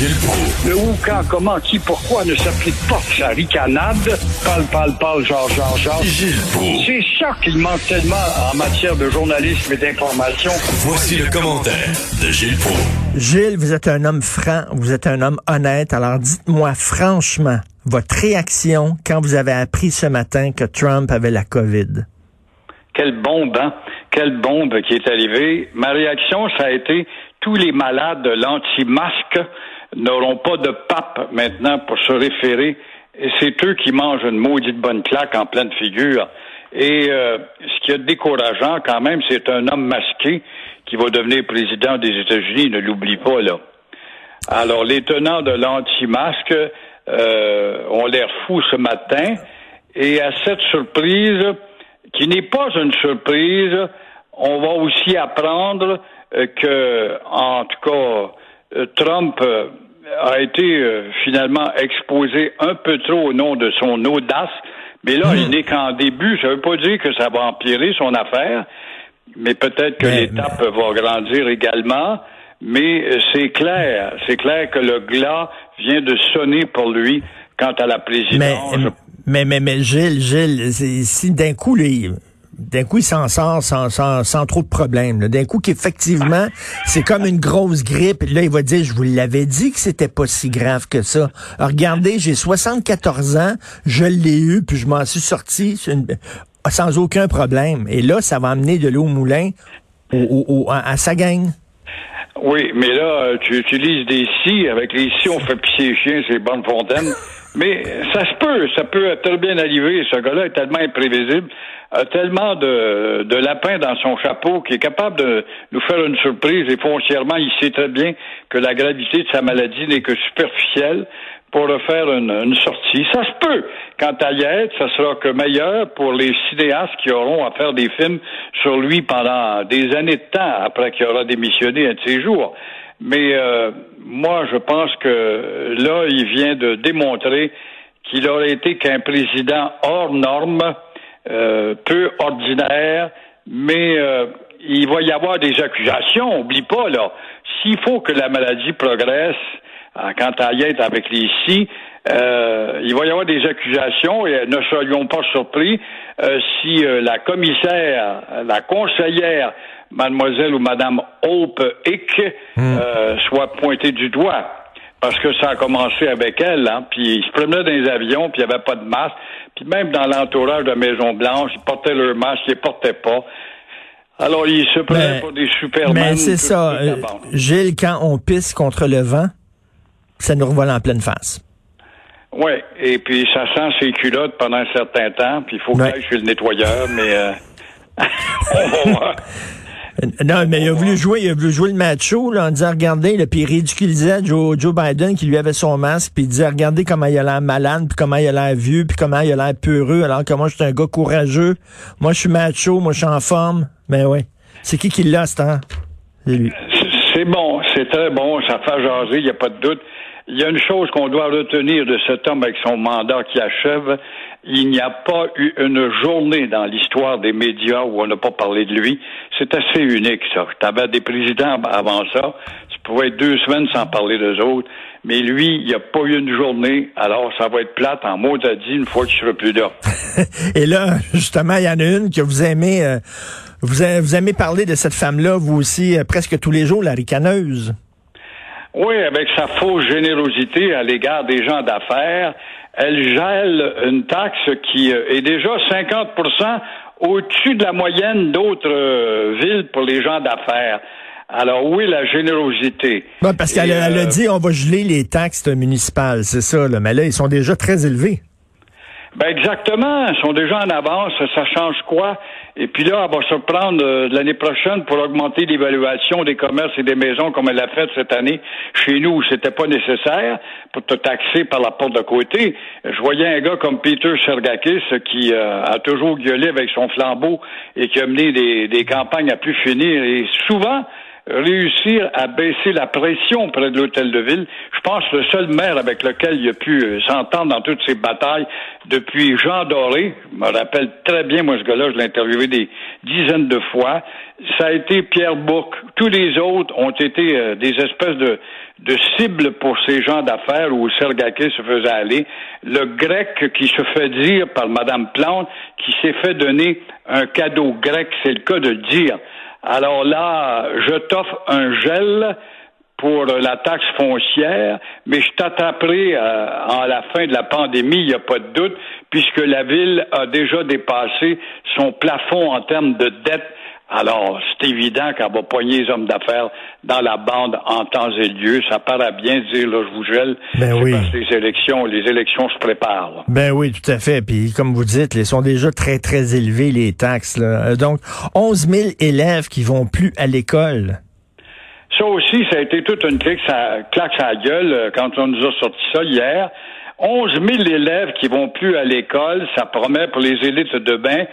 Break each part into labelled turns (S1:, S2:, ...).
S1: Gilles Proulx.
S2: Le où, quand, comment, qui, pourquoi ne s'applique pas sa ricanade? Parle, parle, parle, genre, genre, genre.
S1: Gilles Proulx.
S2: C'est ça qu'il manque tellement en matière de journalisme et d'information.
S1: Voici le commentaire de Gilles Proulx.
S3: Gilles, vous êtes un homme franc, vous êtes un homme honnête. Alors dites-moi franchement votre réaction quand vous avez appris ce matin que Trump avait la COVID.
S2: Quelle bombe, hein? Quelle bombe qui est arrivée. Ma réaction, ça a été tous les malades de l'anti-masque n'auront pas de pape maintenant pour se référer. Et c'est eux qui mangent une maudite bonne claque en pleine figure. Et euh, ce qui est décourageant quand même, c'est un homme masqué qui va devenir président des États-Unis, ne l'oublie pas là. Alors les tenants de l'anti-masque euh, ont l'air fous ce matin. Et à cette surprise, qui n'est pas une surprise, on va aussi apprendre euh, que, en tout cas, Trump euh, a été euh, finalement exposé un peu trop au nom de son audace. Mais là, il n'est qu'en début. Ça ne veut pas dire que ça va empirer son affaire, mais peut-être que
S3: Mais-
S2: l'étape va grandir également. Mais euh, c'est clair, c'est clair que le glas vient de sonner pour lui quant à la
S3: Mais,
S2: présidence.
S3: mais, mais, mais Gilles, Gilles, c'est- si d'un coup, lui, d'un coup, il s'en sort sans, sans, sans trop de problèmes. D'un coup, qu'effectivement, c'est comme une grosse grippe. Là, il va dire, je vous l'avais dit que c'était pas si grave que ça. Regardez, j'ai 74 ans, je l'ai eu, puis je m'en suis sorti sans aucun problème. Et là, ça va amener de l'eau au moulin à, sa gang.
S2: Oui, mais là, euh, tu utilises des si. Avec les si, on fait pisser les chiens, c'est bonne fontaine. Mais ça se peut, ça peut très bien arriver. Ce gars-là est tellement imprévisible, a tellement de, de lapins dans son chapeau qu'il est capable de nous faire une surprise et foncièrement, il sait très bien que la gravité de sa maladie n'est que superficielle pour refaire une, une sortie. Ça se peut. Quant à y être, ça sera que meilleur pour les cinéastes qui auront à faire des films sur lui pendant des années de temps après qu'il aura démissionné un de ses jours. Mais euh, moi, je pense que là, il vient de démontrer qu'il aurait été qu'un président hors norme, euh, peu ordinaire, mais euh, il va y avoir des accusations. Oublie pas, là, s'il faut que la maladie progresse, quant à y être avec les si, euh, il va y avoir des accusations et ne soyons pas surpris euh, si euh, la commissaire, la conseillère, mademoiselle ou madame Hope Hick, euh, soit pointée du doigt. Parce que ça a commencé avec elle, hein, puis ils se promenaient dans les avions, puis il n'y avait pas de masque. Puis même dans l'entourage de la Maison-Blanche, ils portaient leur masque, ils ne portaient pas. Alors, ils se prenaient pour des supermen.
S3: Mais c'est ça, euh. Gilles, quand on pisse contre le vent, ça nous revole en pleine face.
S2: Oui, et puis ça sent ses culottes pendant un certain temps, puis il faut que j'aille chez le nettoyeur, mais euh, on va voir.
S3: Euh, Non, mais il a voulu jouer, il a voulu jouer le macho là, en disant regardez, là, puis il ridiculisait Joe, Joe Biden qui lui avait son masque, puis il disait regardez comment il a l'air malade, puis comment il a l'air vieux, puis comment il a l'air peureux, alors que moi je suis un gars courageux. Moi je suis macho, moi je suis en forme. Mais ouais. C'est qui qui l'a, ce temps? C'est lui.
S2: C'est bon, c'est très bon, ça fait jaser, il n'y a pas de doute. Il y a une chose qu'on doit retenir de cet homme avec son mandat qui achève. Il n'y a pas eu une journée dans l'histoire des médias où on n'a pas parlé de lui. C'est assez unique, ça. Tu avais des présidents avant ça. Tu pouvais être deux semaines sans parler d'eux autres. Mais lui, il n'y a pas eu une journée. Alors, ça va être plate en mots dit une fois qu'il ne sera plus là.
S3: Et là, justement, il y en a une que vous aimez, euh, vous aimez parler de cette femme-là, vous aussi, euh, presque tous les jours, la ricaneuse.
S2: Oui, avec sa fausse générosité à l'égard des gens d'affaires, elle gèle une taxe qui euh, est déjà 50% au-dessus de la moyenne d'autres euh, villes pour les gens d'affaires. Alors oui, la générosité.
S3: Ouais, parce qu'elle
S2: Et,
S3: a-
S2: euh,
S3: dit on va geler les taxes municipales, c'est ça, là. Mais là, ils sont déjà très élevés.
S2: Ben exactement, ils sont déjà en avance. Ça change quoi? Et puis là, elle va se prendre euh, l'année prochaine pour augmenter l'évaluation des commerces et des maisons comme elle l'a fait cette année chez nous c'était pas nécessaire pour te taxer par la porte de côté. Je voyais un gars comme Peter Sergakis qui euh, a toujours gueulé avec son flambeau et qui a mené des, des campagnes à plus finir. Et souvent, réussir à baisser la pression près de l'hôtel de ville. Je pense le seul maire avec lequel il a pu euh, s'entendre dans toutes ces batailles depuis Jean Doré, je me rappelle très bien, moi ce gars-là, je l'ai interviewé des dizaines de fois, ça a été Pierre Bourque. Tous les autres ont été euh, des espèces de, de cibles pour ces gens d'affaires où Sergakis se faisait aller. Le grec qui se fait dire par Madame Plante, qui s'est fait donner un cadeau grec, c'est le cas de dire. Alors là, je t'offre un gel pour la taxe foncière, mais je t'attraperai euh, en la fin de la pandémie, il n'y a pas de doute, puisque la ville a déjà dépassé son plafond en termes de dette. Alors, c'est évident qu'elle va poigner les hommes d'affaires dans la bande en temps et lieu. Ça paraît bien dire, là, je vous gèle.
S3: Ben oui.
S2: Parce que les élections, les élections se préparent. là.
S3: Ben oui, tout à fait. Puis comme vous dites, ils sont déjà très, très élevés, les taxes. Là. Euh, Donc, 11 000 élèves qui vont plus à l'école.
S2: Ça aussi, ça a été toute une claque, ça claque sa gueule euh, quand on nous a sorti ça hier. 11 000 élèves qui vont plus à l'école, ça promet pour les élites de bain.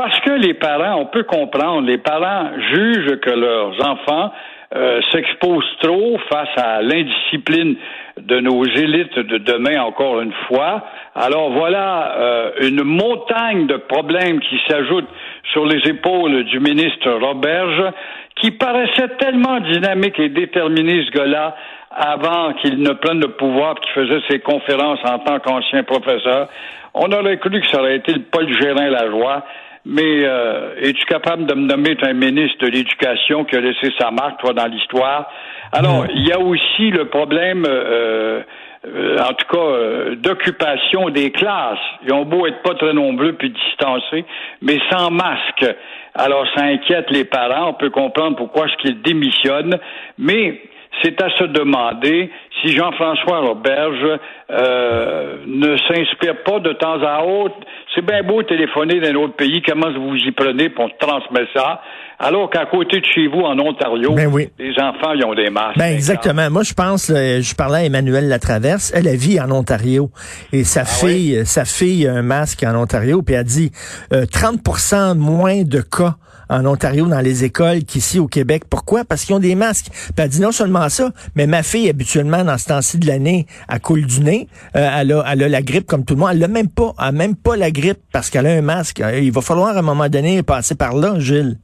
S2: Parce que les parents, on peut comprendre, les parents jugent que leurs enfants euh, s'exposent trop face à l'indiscipline de nos élites de demain, encore une fois. Alors voilà euh, une montagne de problèmes qui s'ajoutent sur les épaules du ministre Roberge, qui paraissait tellement dynamique et déterminé, ce gars-là, avant qu'il ne prenne le pouvoir, qu'il faisait ses conférences en tant qu'ancien professeur. On aurait cru que ça aurait été le Paul Gérin Lajoie. Mais euh, es-tu capable de me nommer un ministre de l'Éducation qui a laissé sa marque, toi, dans l'histoire? Alors, il y a aussi le problème, euh, euh, en tout cas, euh, d'occupation des classes. Ils ont beau être pas très nombreux puis distancés, mais sans masque. Alors, ça inquiète les parents. On peut comprendre pourquoi est-ce qu'ils démissionnent. Mais c'est à se demander si Jean-François Roberge euh, ne s'inspire pas de temps à autre. C'est bien beau téléphoner d'un autre pays, comment vous y prenez pour transmettre ça, alors qu'à côté de chez vous, en Ontario,
S3: Ben oui.
S2: les enfants, ils ont des masques.
S3: Ben exactement. Moi, je pense, euh, je parlais à Emmanuel Latraverse. Elle, elle vit en Ontario. Et sa fille, euh, sa fille a un masque en Ontario. Puis elle dit euh, 30% moins de cas en Ontario dans les écoles qu'ici au Québec. Pourquoi? Parce qu'ils ont des masques. Puis elle dit non seulement ça, mais ma fille, habituellement, dans ce temps-ci de l'année, elle coule du nez. Euh, elle, a, elle a la grippe comme tout le monde. Elle l'a même pas. Elle a même pas la grippe parce qu'elle a un masque. Euh, Il va falloir à un moment donné passer par là, Gilles.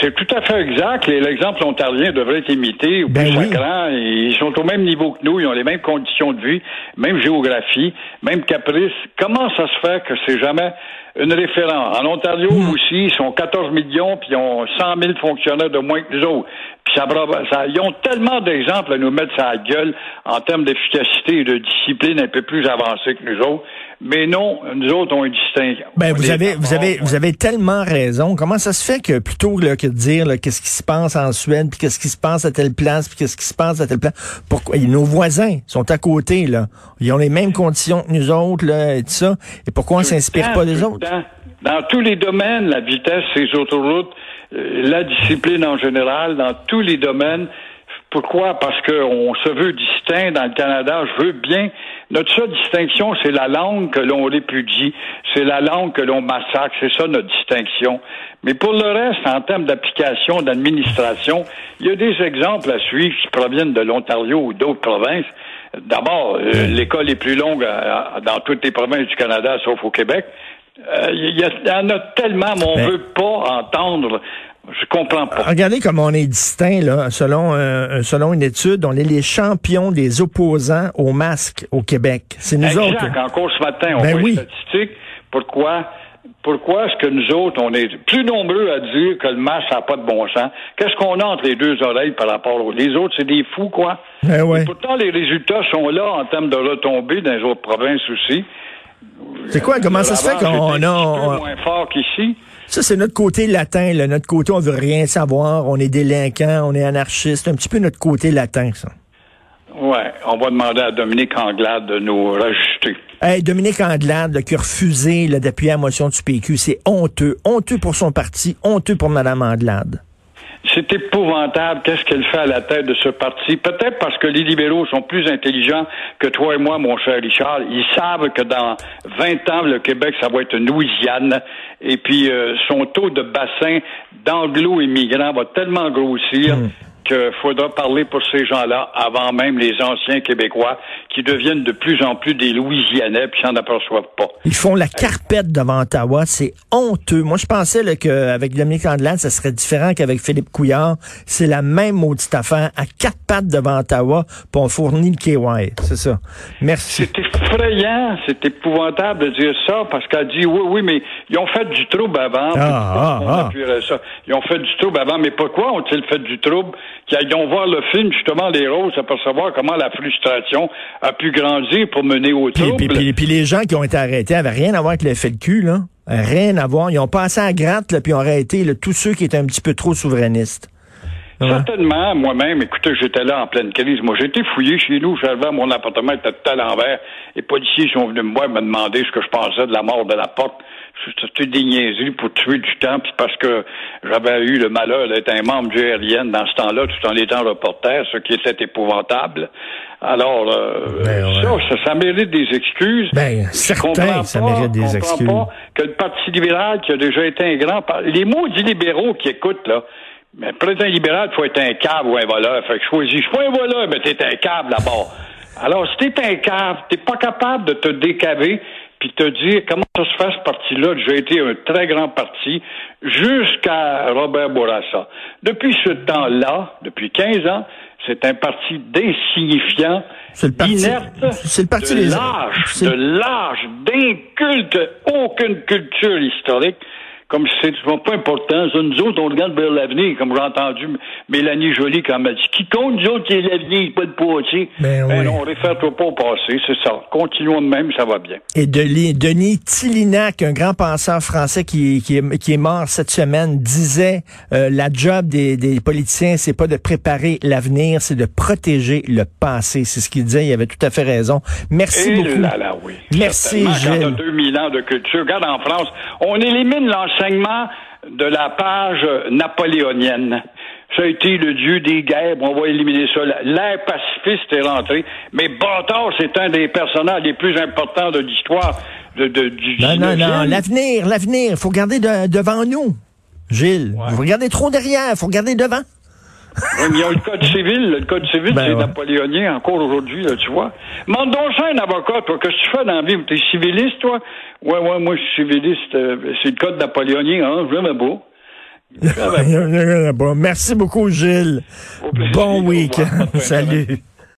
S2: C'est tout à fait exact. Et L'exemple ontarien devrait être imité au
S3: Ben
S2: plus
S3: oui.
S2: sacrant. Ils sont au même niveau que nous, ils ont les mêmes conditions de vie, même géographie, même caprice. Comment ça se fait que c'est jamais une référence? En Ontario
S3: Hmm.
S2: aussi, ils sont 14 millions, puis ils ont 100 000 fonctionnaires de moins que nous autres. Ça, ça- ils ont tellement d'exemples à nous mettre sur la gueule en termes d'efficacité et de discipline un peu plus avancée que nous autres. Mais non, nous autres, on est distincts.
S3: Ben, vous avez, vous avez, vous avez tellement raison. Comment ça se fait que plutôt là, que de dire qu'est-ce qui se passe en Suède, puis qu'est-ce qui se passe à telle place, puis qu'est-ce qui se passe à telle place, pourquoi et nos voisins sont à côté là, ils ont les mêmes conditions que nous autres là, et tout ça, et pourquoi on
S2: le
S3: s'inspire pas des autres?
S2: Dans tous les domaines, la vitesse, les autoroutes, la discipline en général, dans tous les domaines. Pourquoi? Parce qu'on se veut distinct dans le Canada. Je veux bien. Notre seule distinction, c'est la langue que l'on répudie. C'est la langue que l'on massacre. C'est ça notre distinction. Mais pour le reste, en termes d'application, d'administration, il y a des exemples à suivre qui proviennent de l'Ontario ou d'autres provinces. D'abord, euh, l'école est plus longue euh, dans toutes les provinces du Canada, sauf au Québec. Euh, Il y, il y en a tellement, mais on
S3: Ben-
S2: veut pas entendre. Je comprends pas.
S3: Regardez comment on est distinct là, selon euh, selon une étude, on est les champions des opposants au masque au Québec. C'est nous
S2: exact.
S3: autres.
S2: Encore ce matin, on
S3: Ben
S2: voit
S3: oui.
S2: les statistiques. Pourquoi? Pourquoi est-ce que nous autres, on est plus nombreux à dire que le masque n'a pas de bon sens? Qu'est-ce qu'on a entre les deux oreilles par rapport aux Les autres, c'est des fous, quoi.
S3: Ben ouais.
S2: Et pourtant, les résultats sont là en termes de retombées dans les autres provinces aussi.
S3: C'est quoi? Comment ça se fait qu'on a on-
S2: moins fort qu'ici.
S3: Ça, c'est notre côté latin, là. Notre côté, on veut rien savoir, on est délinquant, on est anarchiste. Un petit peu notre côté latin, ça.
S2: Ouais, on va demander à Dominique Anglade de nous rajouter.
S3: Hey, Dominique Andelade, là, qui a refusé d'appuyer la motion du PQ, c'est honteux. Honteux pour son parti, honteux pour Mme Andelade.
S2: C'est épouvantable. Qu'est-ce qu'elle fait à la tête de ce parti? Peut-être parce que les libéraux sont plus intelligents que toi et moi, mon cher Richard. Ils savent que dans 20 ans, le Québec, ça va être une Louisiane. Et puis, euh, son taux de bassin d'anglo-immigrants va tellement grossir
S3: Hmm.
S2: Qu'il faudra parler pour ces gens-là avant même les anciens Québécois qui deviennent de plus en plus des Louisianais puis s'en aperçoivent pas.
S3: Ils font la carpette devant Ottawa. C'est honteux. Moi, je pensais qu'avec Dominique Andelade, ça serait différent qu'avec Philippe Couillard. C'est la même maudite affaire. À quatre pattes devant Ottawa, puis on fournit le KY. C'est ça. Merci.
S2: C'est effrayant, c'est épouvantable de dire ça parce qu'elle dit oui, oui, mais ils ont fait du trouble avant.
S3: Ah, ah,
S2: On
S3: ah.
S2: ça. Ils ont fait du trouble avant, mais pourquoi ont-ils fait du trouble? Qu'ils ont voir le film, justement, Les Roses, pour savoir comment la frustration a pu grandir pour mener au trouble.
S3: puis, puis- puis les gens qui ont été arrêtés avaient rien à voir avec l'effet de cul, là. Rien à voir. Ils ont passé à gratte, là, puis ils ont arrêté là, tous ceux qui étaient un petit peu trop souverainistes. Ouais.
S2: Certainement, moi-même, écoutez, j'étais là en pleine crise. Moi, j'ai été fouillé chez nous, j'arrivais à mon appartement, il était tout à l'envers. Les policiers sont venus me voir me demander ce que je pensais de la mort de la porte. C'était des niaiseries pour tuer du temps, puis parce que j'avais eu le malheur d'être un membre du RIN dans ce temps-là, tout en étant reporter, ce qui était épouvantable. Alors, euh,
S3: Ben ouais.
S2: ça, ça, ça mérite des excuses.
S3: Ben,
S2: Je
S3: certain ça
S2: pas-
S3: mérite des
S2: comprends
S3: excuses.
S2: pas que le Parti libéral, qui a déjà été un grand... Les maudits libéraux qui écoutent, là, mais un libéral, il faut être un cave ou un voleur. Fait que choisis, je suis pas un voleur, mais t'es un cave là-bas. Alors, si t'es un cave, t'es pas capable de te décaver puis te dire comment ça se fait ce parti-là, j'ai été un très grand parti, jusqu'à Robert Bourassa. Depuis ce temps-là, depuis 15 ans, c'est un parti
S3: parti-
S2: d'inerte,
S3: c'est le parti
S2: de lâche, de lâche, d'inculte, aucune culture historique. Comme c'est pas important. Ça, nous autres, on regarde vers l'avenir, comme j'ai entendu Mélanie Joly quand elle m'a dit. Qui compte, nous autres, c'est l'avenir, pas le passé.
S3: Ben oui.
S2: non, réfère-toi pas au passé, c'est ça. Continuons de même, ça va bien.
S3: Et Denis, Denis Tillinac, un grand penseur français qui, qui, est, qui est mort cette semaine, disait euh, la job des, des politiciens, c'est pas de préparer l'avenir, c'est de protéger le passé. C'est ce qu'il disait. Il avait tout à fait raison. Merci
S2: Et
S3: beaucoup.
S2: là, là, oui.
S3: Merci,
S2: Quand
S3: Gilles.
S2: t'as 2000 ans de culture, regarde en France, on élimine l'enseignement de la page napoléonienne. Ça a été le dieu des guerres, on va éliminer ça. L'ère pacifiste est rentré, mais Bâtard, c'est un des personnages les plus importants de l'histoire de, de- du
S3: Non, non, non.
S2: 19e.
S3: L'avenir, l'avenir. Il faut regarder de- devant nous. Gilles, vous regardez trop derrière, faut regarder devant.
S2: Oui, mais il y a le code civil. Le code civil,
S3: Ben
S2: c'est
S3: ouais.
S2: napoléonien encore aujourd'hui, là, tu vois. Mande donc ça un avocat, toi. Qu'est-ce que tu fais dans la vie? T'es civiliste, toi? Ouais, ouais, moi, je suis civiliste. euh, c'est le code napoléonien, hein? Vraiment beau.
S3: Merci beaucoup, Gilles. Bon week-end. Salut.